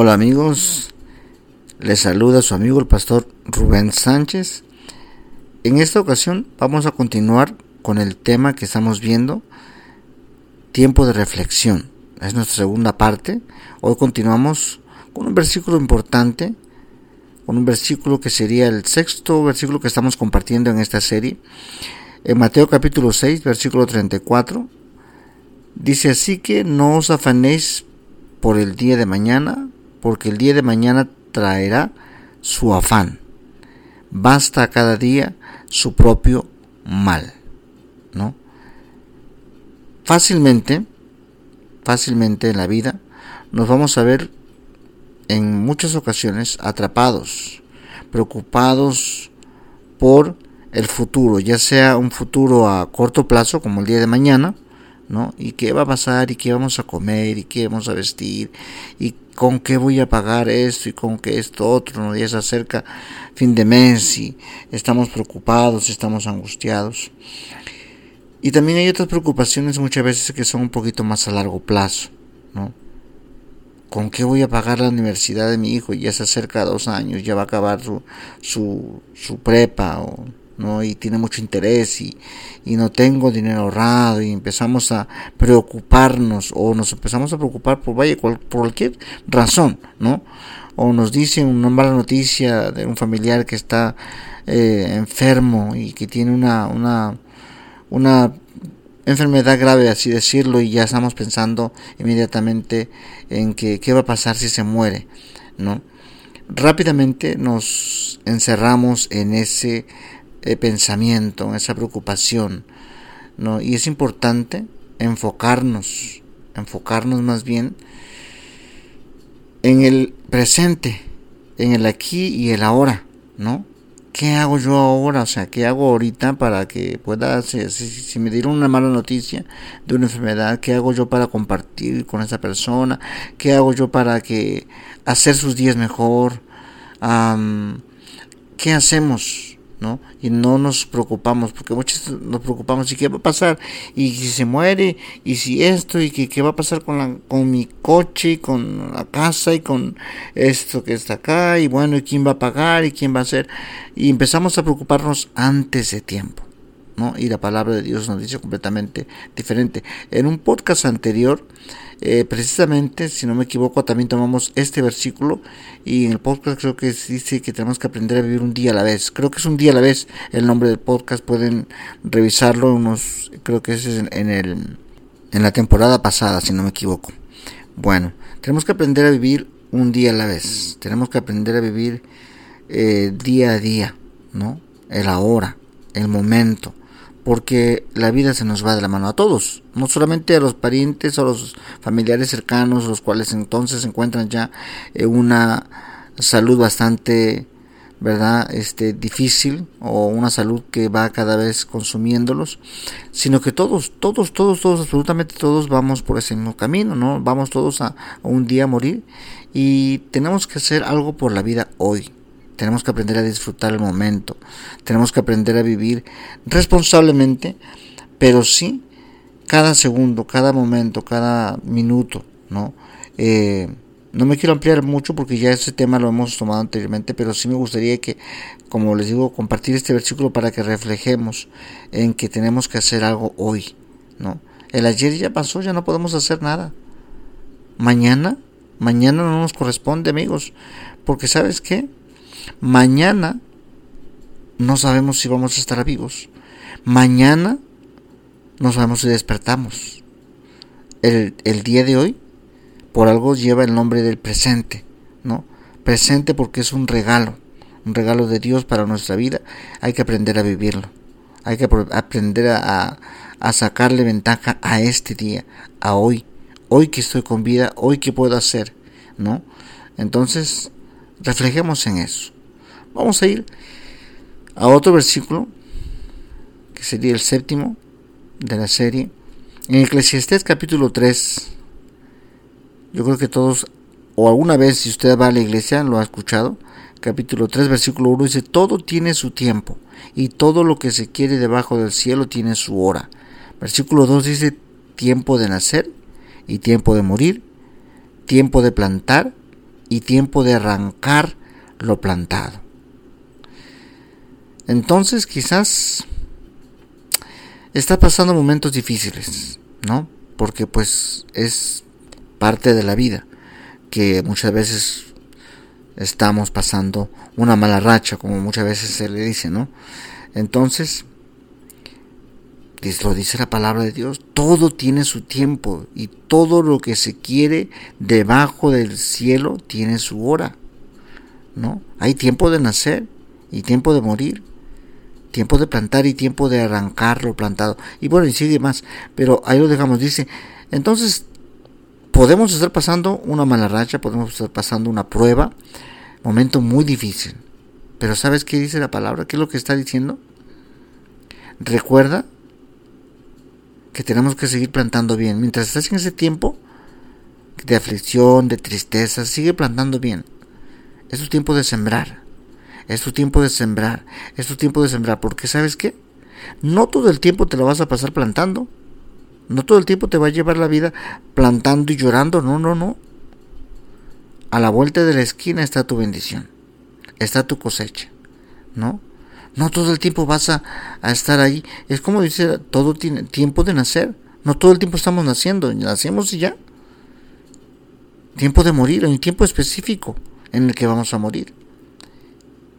Hola amigos, les saluda su amigo el pastor Rubén Sánchez. En esta ocasión vamos a continuar con el tema que estamos viendo, tiempo de reflexión. Es nuestra segunda parte. Hoy continuamos con un versículo importante, con un versículo que sería el sexto versículo que estamos compartiendo en esta serie. En Mateo capítulo 6, versículo 34, dice así que no os afanéis por el día de mañana, porque el día de mañana traerá su afán. Basta cada día su propio mal, ¿no? Fácilmente, fácilmente en la vida nos vamos a ver en muchas ocasiones atrapados, preocupados por el futuro, ya sea un futuro a corto plazo como el día de mañana, ¿no? ¿Y qué va a pasar? ¿Y qué vamos a comer? ¿Y qué vamos a vestir? ¿Y con qué voy a pagar esto? ¿Y con qué esto otro? ¿no? Ya se acerca fin de mes y estamos preocupados, estamos angustiados. Y también hay otras preocupaciones muchas veces que son un poquito más a largo plazo, ¿no? ¿Con qué voy a pagar la universidad de mi hijo? Ya se acerca dos años, ya va a acabar su, su, su prepa o ¿no? y tiene mucho interés y, y, no tengo dinero ahorrado y empezamos a preocuparnos o nos empezamos a preocupar por, vaya, por cualquier razón, ¿no? O nos dicen una mala noticia de un familiar que está eh, enfermo y que tiene una, una, una enfermedad grave, así decirlo, y ya estamos pensando inmediatamente en que qué va a pasar si se muere, ¿no? Rápidamente nos encerramos en ese eh, pensamiento, en esa preocupación, ¿no? Y es importante enfocarnos, enfocarnos más bien en el presente, en el aquí y el ahora, ¿no? ¿Qué hago yo ahora? O sea, ¿qué hago ahorita para que pueda, si, si, me dieron una mala noticia de una enfermedad, ¿qué hago yo para compartir con esa persona? ¿Qué hago yo para que hacer sus días mejor? ¿Qué hacemos? ¿No? Y no nos preocupamos, porque muchos nos preocupamos, ¿y qué va a pasar? ¿Y si se muere? ¿Y si esto? ¿Y qué, qué va a pasar con, la, con mi coche? ¿Y con la casa? ¿Y con esto que está acá? Y bueno, ¿y quién va a pagar? ¿Y quién va a hacer? Y empezamos a preocuparnos antes de tiempo, ¿no? Y la palabra de Dios nos dice completamente diferente. En un podcast anterior, eh, precisamente, si no me equivoco, también tomamos este versículo y en el podcast creo que dice que tenemos que aprender a vivir un día a la vez. Creo que es un día a la vez el nombre del podcast, pueden revisarlo, unos, creo que ese es en, el, en la temporada pasada, si no me equivoco. Bueno, tenemos que aprender a vivir un día a la vez, tenemos que aprender a vivir eh, día a día, ¿no? El ahora, el momento porque la vida se nos va de la mano a todos, no solamente a los parientes o a los familiares cercanos, los cuales entonces encuentran ya en una salud bastante, ¿verdad? Este, difícil o una salud que va cada vez consumiéndolos, sino que todos, todos, todos, todos, absolutamente todos vamos por ese mismo camino, ¿no? Vamos todos a, a un día a morir y tenemos que hacer algo por la vida hoy tenemos que aprender a disfrutar el momento. Tenemos que aprender a vivir responsablemente, pero sí cada segundo, cada momento, cada minuto, ¿no? Eh, no me quiero ampliar mucho porque ya ese tema lo hemos tomado anteriormente, pero sí me gustaría que, como les digo, compartir este versículo para que reflejemos en que tenemos que hacer algo hoy, ¿no? El ayer ya pasó, ya no podemos hacer nada. Mañana, mañana no nos corresponde, amigos, porque ¿sabes qué? Mañana no sabemos si vamos a estar vivos. Mañana no sabemos si despertamos. El, el, día de hoy, por algo lleva el nombre del presente, ¿no? Presente porque es un regalo, un regalo de Dios para nuestra vida. Hay que aprender a vivirlo. Hay que aprender a, a sacarle ventaja a este día, a hoy. Hoy que estoy con vida, hoy que puedo hacer, ¿no? Entonces, reflejemos en eso. Vamos a ir a otro versículo, que sería el séptimo de la serie. En Eclesiastés capítulo 3, yo creo que todos, o alguna vez si usted va a la iglesia, lo ha escuchado, capítulo 3, versículo 1 dice, todo tiene su tiempo, y todo lo que se quiere debajo del cielo tiene su hora. Versículo 2 dice, tiempo de nacer y tiempo de morir, tiempo de plantar y tiempo de arrancar lo plantado. Entonces quizás está pasando momentos difíciles, ¿no? Porque pues es parte de la vida que muchas veces estamos pasando una mala racha, como muchas veces se le dice, ¿no? Entonces, lo dice la palabra de Dios, todo tiene su tiempo y todo lo que se quiere debajo del cielo tiene su hora, ¿no? Hay tiempo de nacer y tiempo de morir, tiempo de plantar y tiempo de arrancar lo plantado. Y bueno, y sigue más, pero ahí lo dejamos, dice, entonces podemos estar pasando una mala racha, podemos estar pasando una prueba, momento muy difícil. Pero ¿sabes qué dice la palabra? ¿Qué es lo que está diciendo? Recuerda que tenemos que seguir plantando bien. Mientras estás en ese tiempo de aflicción, de tristeza, sigue plantando bien. Es tu tiempo de sembrar. Es tu tiempo de sembrar. Es tu tiempo de sembrar. Porque ¿sabes qué? No todo el tiempo te lo vas a pasar plantando. No todo el tiempo te va a llevar la vida plantando y llorando, no, no, no. A la vuelta de la esquina está tu bendición, está tu cosecha, ¿no? No todo el tiempo vas a, estar ahí. Es como dice, todo tiene tiempo de nacer. No todo el tiempo estamos naciendo, nacemos y ya. Tiempo de morir, hay un tiempo específico en el que vamos a morir,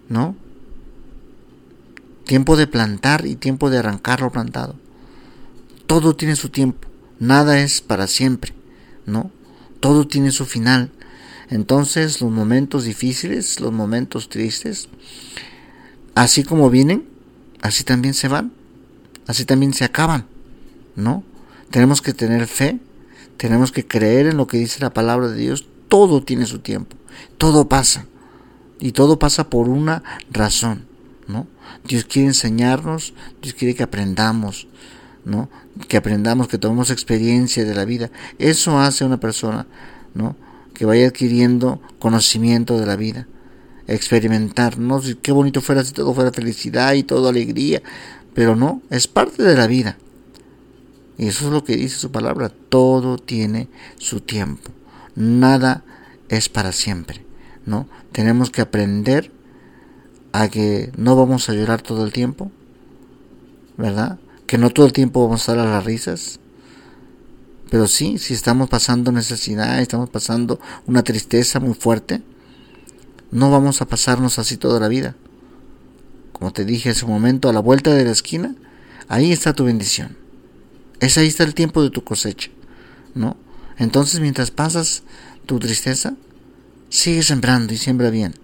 ¿no? Tiempo de plantar y tiempo de arrancar lo plantado. Todo tiene su tiempo, nada es para siempre, ¿no? Todo tiene su final. Entonces los momentos difíciles, los momentos tristes, así como vienen, así también se van, así también se acaban, ¿no? Tenemos que tener fe, tenemos que creer en lo que dice la palabra de Dios, todo tiene su tiempo, todo pasa, y todo pasa por una razón, ¿no? Dios quiere enseñarnos, Dios quiere que aprendamos, ¿no? Que aprendamos, que tomemos experiencia de la vida. Eso hace a una persona, ¿no? Que vaya adquiriendo conocimiento de la vida, experimentar, ¿no? Qué bonito fuera si todo fuera felicidad y todo alegría, pero no, es parte de la vida. Y eso es lo que dice su palabra, todo tiene su tiempo. Nada es para siempre, ¿no? Tenemos que aprender a que no vamos a llorar todo el tiempo, ¿verdad? que no todo el tiempo vamos a estar a las risas, pero sí, si estamos pasando necesidad, estamos pasando una tristeza muy fuerte, no vamos a pasarnos así toda la vida. Como te dije hace un momento, a la vuelta de la esquina, ahí está tu bendición. Es ahí está el tiempo de tu cosecha, ¿no? Entonces, mientras pasas tu tristeza, sigue sembrando y siembra bien.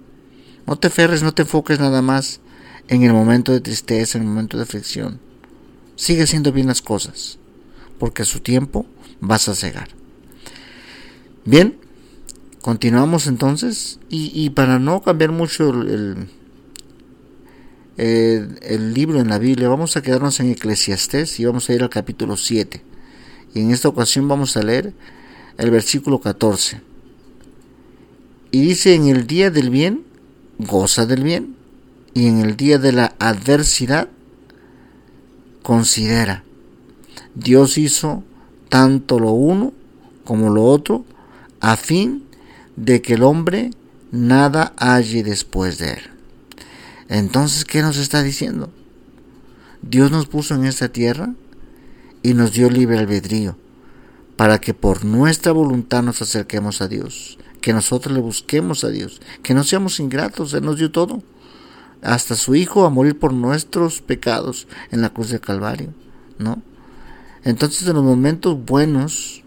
No te ferres, no te enfoques nada más en el momento de tristeza, en el momento de aflicción sigue haciendo bien las cosas, porque a su tiempo vas a cegar. Bien, continuamos entonces, y, para no cambiar mucho el, el, libro en la Biblia, vamos a quedarnos en Eclesiastés y vamos a ir al capítulo 7. Y en esta ocasión vamos a leer el versículo 14. Y dice, en el día del bien, goza del bien, y en el día de la adversidad, considera. Dios hizo tanto lo uno como lo otro a fin de que el hombre nada halle después de él. Entonces, ¿qué nos está diciendo? Dios nos puso en esta tierra y nos dio libre albedrío para que por nuestra voluntad nos acerquemos a Dios, que nosotros le busquemos a Dios, que no seamos ingratos, Él nos dio todo hasta su Hijo a morir por nuestros pecados en la cruz del Calvario, ¿no? Entonces en los momentos buenos,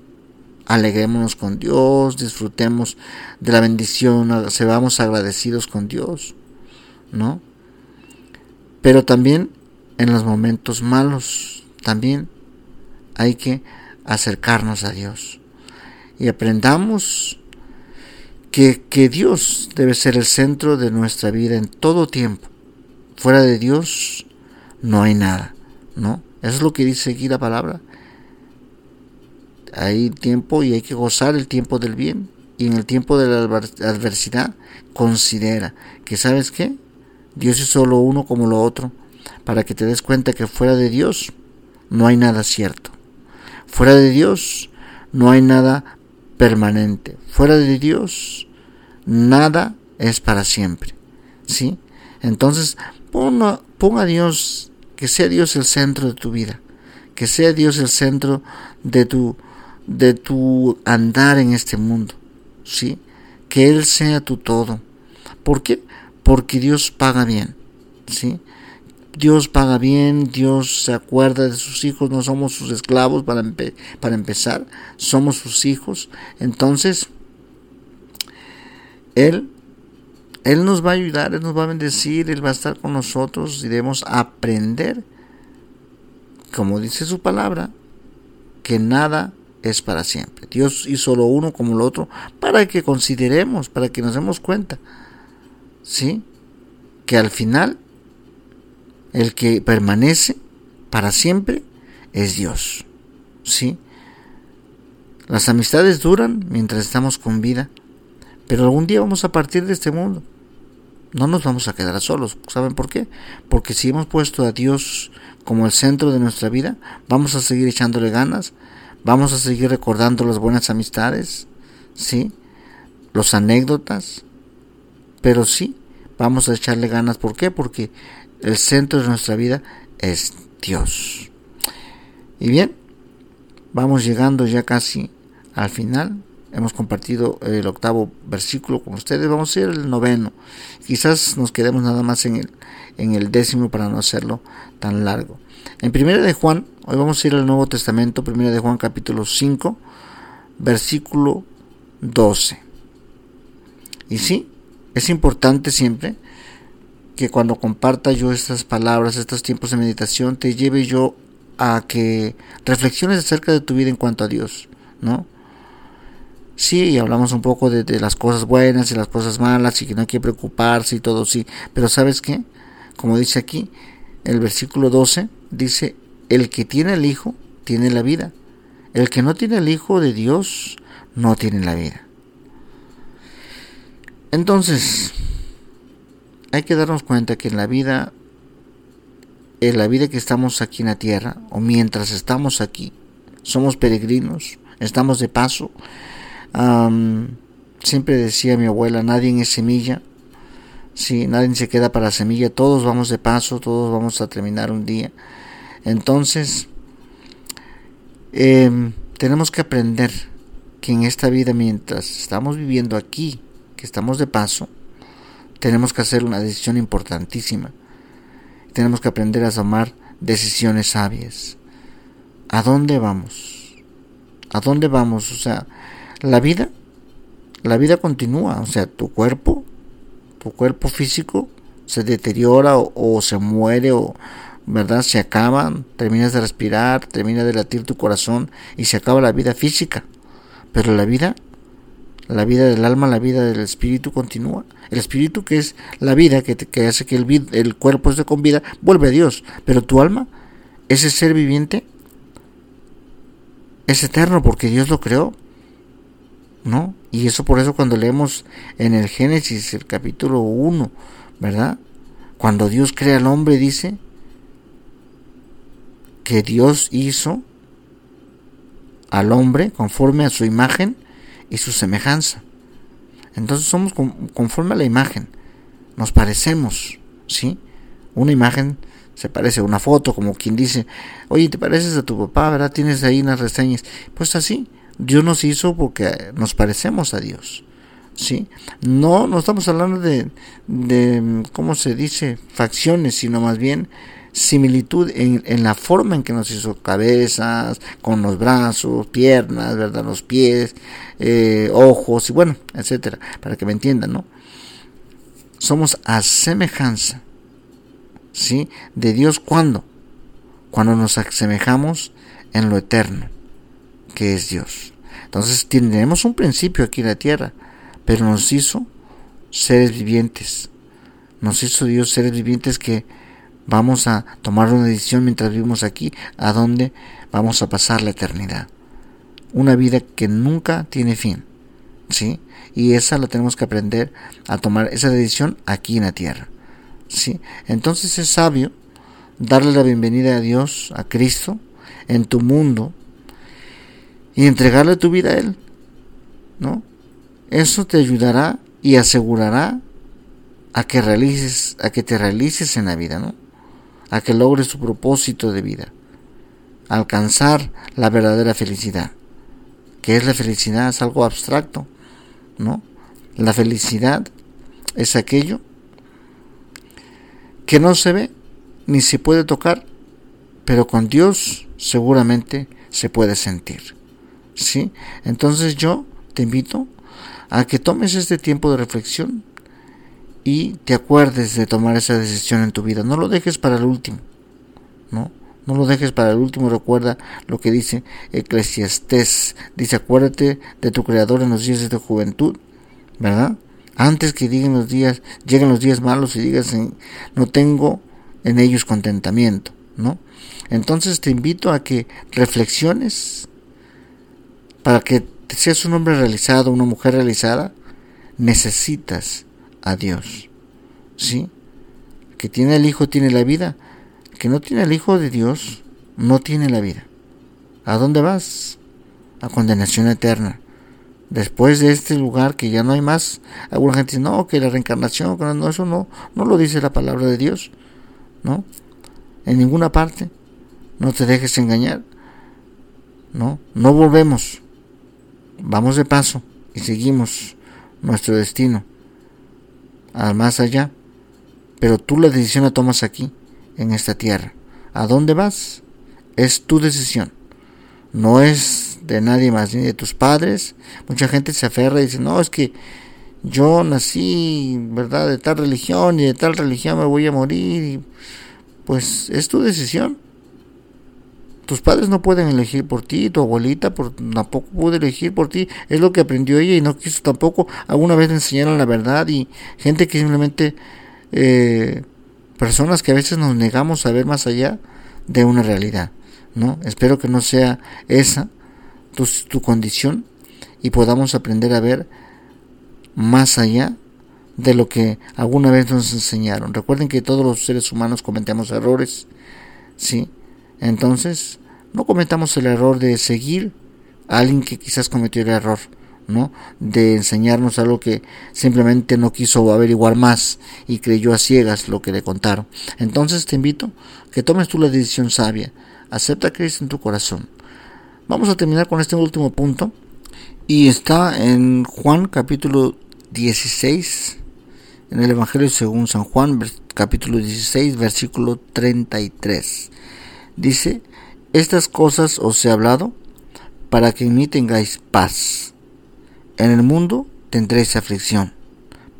alegrémonos con Dios, disfrutemos de la bendición, seamos agradecidos con Dios, ¿no? Pero también en los momentos malos, también hay que acercarnos a Dios y aprendamos que, Dios debe ser el centro de nuestra vida en todo tiempo. Fuera de Dios no hay nada, ¿no? Eso es lo que dice aquí la palabra. Hay tiempo y hay que gozar el tiempo del bien. Y en el tiempo de la adversidad, considera que, ¿sabes qué? Dios es solo uno como lo otro, para que te des cuenta que fuera de Dios no hay nada cierto. Fuera de Dios no hay nada permanente. Fuera de Dios nada es para siempre. ¿Sí? Entonces, pon a, Dios, que sea Dios el centro de tu vida, que sea Dios el centro de tu, de tu andar en este mundo. ¿Sí? Que Él sea tu todo. ¿Por qué? Porque Dios paga bien. ¿Sí? Dios paga bien, Dios se acuerda de sus hijos, no somos sus esclavos para, para empezar, somos sus hijos. Entonces, Él, Él nos va a ayudar, Él nos va a bendecir, Él va a estar con nosotros y debemos aprender, como dice su palabra, que nada es para siempre. Dios hizo lo uno como lo otro para que consideremos, para que nos demos cuenta, ¿sí? Que al final el que permanece para siempre es Dios. ¿Sí? Las amistades duran mientras estamos con vida, pero algún día vamos a partir de este mundo. No nos vamos a quedar solos. ¿Saben por qué? Porque si hemos puesto a Dios como el centro de nuestra vida, vamos a seguir echándole ganas, vamos a seguir recordando las buenas amistades, ¿sí? Los anécdotas, pero sí, vamos a echarle ganas. ¿Por qué? Porque el centro de nuestra vida es Dios. Y bien, vamos llegando ya casi al final. Hemos compartido el octavo versículo con ustedes. Vamos a ir al noveno. Quizás nos quedemos nada más en el, en el décimo para no hacerlo tan largo. En primera de Juan, hoy vamos a ir al Nuevo Testamento, primera de Juan capítulo 5, versículo 12. Y sí, es importante siempre que cuando comparta yo estas palabras, estos tiempos de meditación, te lleve yo a que reflexiones acerca de tu vida en cuanto a Dios, ¿no? Sí, hablamos un poco de, las cosas buenas y las cosas malas y que no hay que preocuparse y todo, sí, pero ¿sabes qué? Como dice aquí, el versículo 12 dice, el que tiene el Hijo tiene la vida, el que no tiene el Hijo de Dios no tiene la vida. Entonces, hay que darnos cuenta que en la vida, en la vida que estamos aquí en la tierra, o mientras estamos aquí, somos peregrinos, estamos de paso. Siempre decía mi abuela, nadie es semilla, sí, nadie se queda para semilla, todos vamos de paso, todos vamos a terminar un día. Entonces, em, tenemos que aprender que en esta vida, mientras estamos viviendo aquí, que estamos de paso, tenemos que hacer una decisión importantísima. Tenemos que aprender a tomar decisiones sabias. ¿A dónde vamos? ¿A dónde vamos? O sea, la vida, la vida continúa. O sea, tu cuerpo, tu cuerpo físico se deteriora o, se muere o, ¿verdad? Se acaba, terminas de respirar, termina de latir tu corazón y se acaba la vida física. Pero la vida la vida del alma, la vida del espíritu continúa. El espíritu que es la vida, que, que hace que el, el cuerpo esté con vida, vuelve a Dios. Pero tu alma, ese ser viviente, es eterno porque Dios lo creó. ¿No? Y eso por eso cuando leemos en el Génesis, el capítulo 1, ¿verdad? Cuando Dios crea al hombre, dice que Dios hizo al hombre conforme a su imagen y su semejanza. Entonces somos conforme a la imagen, nos parecemos, ¿sí? Una imagen se parece a una foto, como quien dice, oye, te pareces a tu papá, ¿verdad? Tienes ahí unas reseñas. Pues así, Dios nos hizo porque nos parecemos a Dios, ¿sí? No, no estamos hablando de, de ¿cómo se dice? Facciones, sino más bien similitud en, en, la forma en que nos hizo cabezas, con los brazos, piernas, ¿verdad? Los pies, eh, ojos y bueno, etcétera, para que me entiendan, ¿no? Somos a semejanza, ¿sí? De Dios cuando, cuando nos asemejamos en lo eterno, que es Dios. Entonces tenemos un principio aquí en la tierra, pero nos hizo seres vivientes. Nos hizo Dios seres vivientes que vamos a tomar una decisión mientras vivimos aquí, a dónde vamos a pasar la eternidad. Una vida que nunca tiene fin, ¿sí? Y esa la tenemos que aprender a tomar esa decisión aquí en la tierra, ¿sí? Entonces es sabio darle la bienvenida a Dios, a Cristo, en tu mundo y entregarle tu vida a Él, ¿no? Eso te ayudará y asegurará a que realices, a que te realices en la vida, ¿no? A que logres tu propósito de vida, alcanzar la verdadera felicidad. ¿Qué es la felicidad? Es algo abstracto, ¿no? La felicidad es aquello que no se ve ni se puede tocar, pero con Dios seguramente se puede sentir. ¿Sí? Entonces yo te invito a que tomes este tiempo de reflexión y te acuerdes de tomar esa decisión en tu vida. No lo dejes para el último, ¿no? No lo dejes para el último. Recuerda lo que dice Eclesiastés. Dice, acuérdate de tu Creador en los días de tu juventud, ¿verdad? Antes que lleguen los días, lleguen los días malos y digas, no tengo en ellos contentamiento, ¿no? Entonces te invito a que reflexiones para que seas un hombre realizado, una mujer realizada, necesitas a Dios. ¿Sí? Que tiene el Hijo tiene la vida. Que no tiene el Hijo de Dios no tiene la vida. ¿A dónde vas? A condenación eterna. Después de este lugar que ya no hay más, alguna gente dice, no, que la reencarnación, no, eso no, no lo dice la palabra de Dios. ¿No? En ninguna parte. No te dejes engañar. No, no volvemos. Vamos de paso y seguimos nuestro destino al más allá. Pero tú la decisión la tomas aquí, en esta tierra. ¿A dónde vas? Es tu decisión. No es de nadie más, ni de tus padres. Mucha gente se aferra y dice, no, es que yo nací, ¿verdad?, de tal religión y de tal religión me voy a morir. pues es tu decisión. Tus padres no pueden elegir por ti, tu abuelita tampoco puede elegir por ti. Es lo que aprendió ella y no quiso tampoco. Alguna vez le enseñaron la verdad y gente que simplemente, eh, personas que a veces nos negamos a ver más allá de una realidad. ¿no? Espero que no sea esa tu, tu condición y podamos aprender a ver más allá de lo que alguna vez nos enseñaron. Recuerden que todos los seres humanos cometemos errores, ¿sí? Entonces, no cometamos el error de seguir a alguien que quizás cometió el error, ¿no? De enseñarnos algo que simplemente no quiso averiguar más y creyó a ciegas lo que le contaron. Entonces te invito que tomes tú la decisión sabia. Acepta a Cristo en tu corazón. Vamos a terminar con este último punto. Y está en Juan capítulo 16, en el Evangelio según San Juan, capítulo 16, versículo 33. Dice, estas cosas os he hablado para que en mí tengáis paz. En el mundo tendréis aflicción,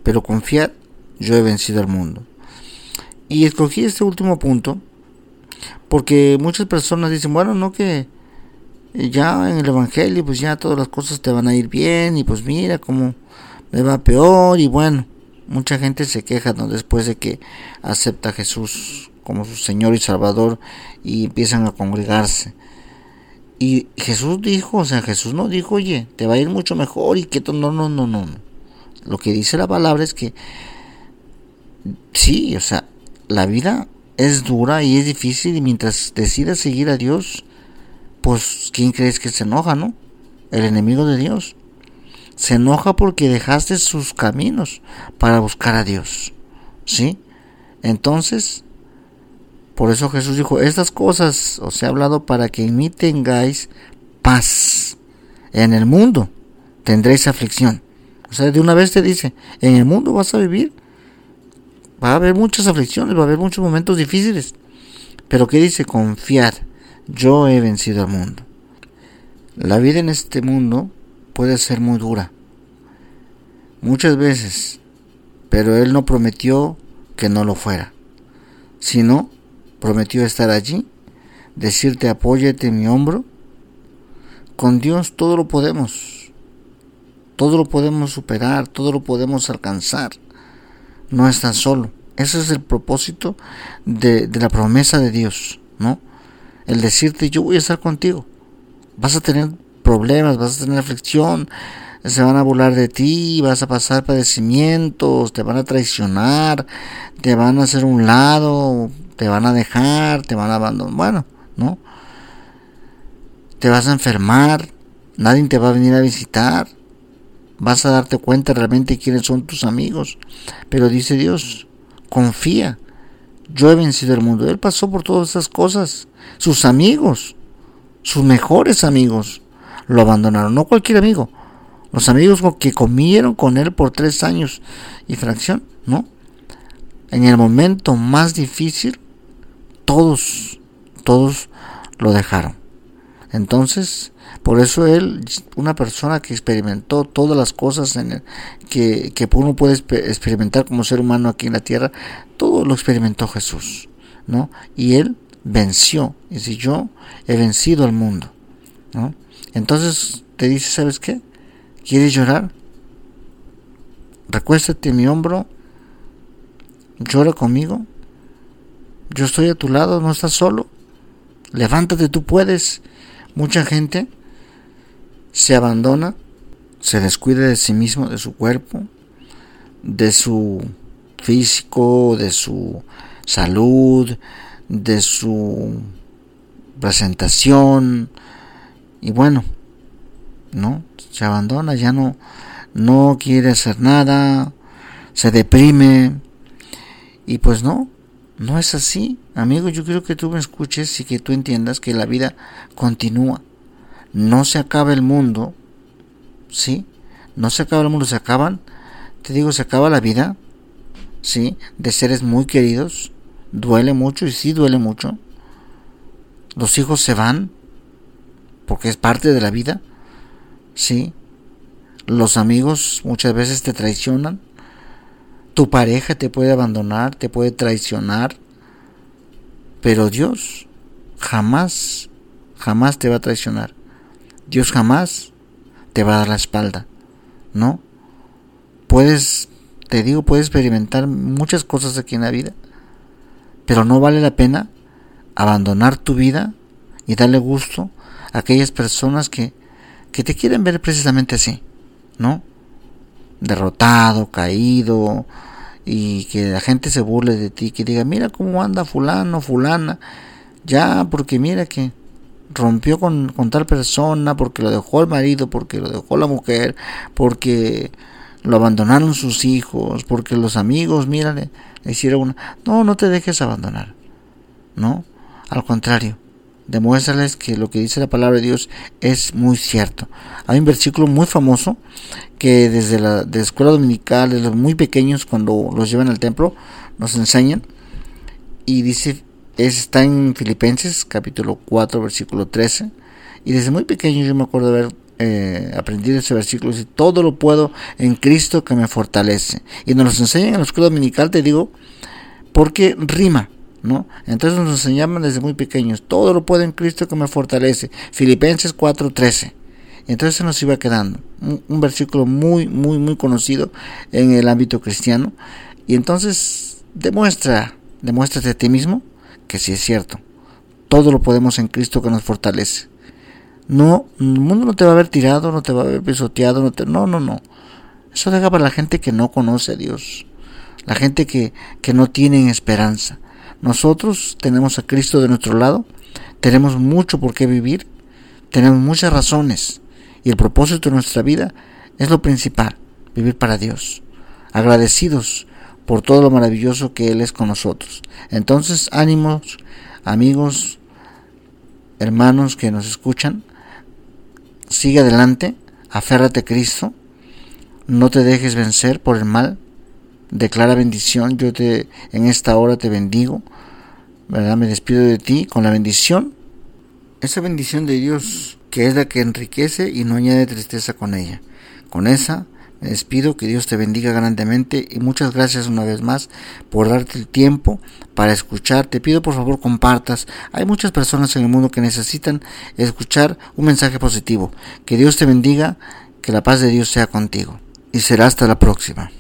pero confiad, yo he vencido al mundo. Y escogí este último punto porque muchas personas dicen, bueno, no que ya en el Evangelio pues ya todas las cosas te van a ir bien y pues mira cómo me va peor y bueno, mucha gente se queja ¿no? después de que acepta Jesús como su Señor y Salvador y empiezan a congregarse. Y Jesús dijo, o sea, Jesús no dijo, oye, te va a ir mucho mejor y que no, no, no, no. Lo que dice la palabra es que sí, o sea, la vida es dura y es difícil y mientras decidas seguir a Dios, pues ¿quién crees que se enoja, no? El enemigo de Dios. Se enoja porque dejaste sus caminos para buscar a Dios. ¿Sí? Entonces, por eso Jesús dijo, estas cosas os he hablado para que en mí tengáis paz. En el mundo tendréis aflicción. O sea, de una vez te dice, en el mundo vas a vivir. Va a haber muchas aflicciones, va a haber muchos momentos difíciles. Pero ¿qué dice? Confiar. Yo he vencido al mundo. La vida en este mundo puede ser muy dura. Muchas veces. Pero Él no prometió que no lo fuera. Sino prometió estar allí, decirte apóyate en mi hombro. Con Dios todo lo podemos, todo lo podemos superar, todo lo podemos alcanzar. No estás solo. Ese es el propósito de, de la promesa de Dios, ¿no? El decirte yo voy a estar contigo. Vas a tener problemas, vas a tener aflicción, se van a burlar de ti, vas a pasar padecimientos, te van a traicionar, te van a hacer un lado, te van a dejar, te van a abandonar, bueno, ¿no? Te vas a enfermar, nadie te va a venir a visitar, vas a darte cuenta realmente quiénes son tus amigos. Pero dice Dios, confía, yo he vencido el mundo. Él pasó por todas esas cosas. Sus amigos, sus mejores amigos, lo abandonaron. No cualquier amigo. Los amigos que comieron con él por tres años y fracción, ¿no? En el momento más difícil, todos, todos lo dejaron. Entonces, por eso él, una persona que experimentó todas las cosas en que, que uno puede experimentar como ser humano aquí en la tierra, todo lo experimentó Jesús, ¿no? Y él venció, y dice, yo he vencido al mundo, ¿no? Entonces te dice, ¿sabes qué? ¿Quieres llorar? Recuéstate en mi hombro, llora conmigo, yo estoy a tu lado, no estás solo, levántate, tú puedes. Mucha gente se abandona, se descuida de sí mismo, de su cuerpo, de su físico, de su salud, de su presentación. Y bueno, no, se abandona, ya no no quiere hacer nada, se deprime. Y pues no, no es así, amigo, yo quiero que tú me escuches y que tú entiendas que la vida continúa no se acaba el mundo, ¿sí? No se acaba el mundo, se acaban, te digo, se acaba la vida, ¿sí? De seres muy queridos, duele mucho y sí duele mucho. Los hijos se van, porque es parte de la vida, ¿sí? Los amigos muchas veces te traicionan, tu pareja te puede abandonar, te puede traicionar, pero Dios jamás, jamás te va a traicionar. Dios jamás te va a dar la espalda, ¿no? Puedes, te digo, puedes experimentar muchas cosas aquí en la vida, pero no vale la pena abandonar tu vida y darle gusto a aquellas personas que, que te quieren ver precisamente así, ¿no? Derrotado, caído, y que la gente se burle de ti, que diga, mira cómo anda fulano, fulana, ya, porque mira que rompió con, tal persona, porque lo dejó el marido, porque lo dejó la mujer, porque lo abandonaron sus hijos, porque los amigos, mírale, le hicieron una... No, no te dejes abandonar. No, al contrario, demuéstrales que lo que dice la palabra de Dios es muy cierto. Hay un versículo muy famoso que desde la de escuela dominical, desde los muy pequeños, cuando los llevan al templo, nos enseñan. Y dice está en Filipenses capítulo 4 versículo 13 y desde muy pequeño yo me acuerdo haber eh, aprendido ese versículo dice todo lo puedo en Cristo que me fortalece y nos lo enseñan en la escuela dominical te digo porque rima entonces nos enseñaban desde muy pequeños todo lo puedo en Cristo que me fortalece Filipenses 4 13 entonces se nos iba quedando un, versículo muy muy muy conocido en el ámbito cristiano y entonces demuestra demuéstrate a ti mismo que sí es cierto. Todo lo podemos en Cristo que nos fortalece. No, el mundo no te va a haber tirado, no te va a haber pisoteado, no, te, no, no, no. Eso deja para la gente que no conoce a Dios, la gente que, que no tiene esperanza. Nosotros tenemos a Cristo de nuestro lado, tenemos mucho por qué vivir, tenemos muchas razones y el propósito de nuestra vida es lo principal, vivir para Dios, agradecidos por todo lo maravilloso que Él es con nosotros. Entonces, ánimos, amigos, hermanos que nos escuchan, sigue adelante, aférrate a Cristo, no te dejes vencer por el mal, declara bendición, yo te en esta hora te bendigo, ¿verdad? Me despido de ti con la bendición, esa bendición de Dios que es la que enriquece y no añade tristeza con ella. Con esa me despido, que Dios te bendiga grandemente y muchas gracias una vez más por darte el tiempo para escuchar. Te pido por favor compartas. Hay muchas personas en el mundo que necesitan escuchar un mensaje positivo. Que Dios te bendiga, que la paz de Dios sea contigo. Y será hasta la próxima.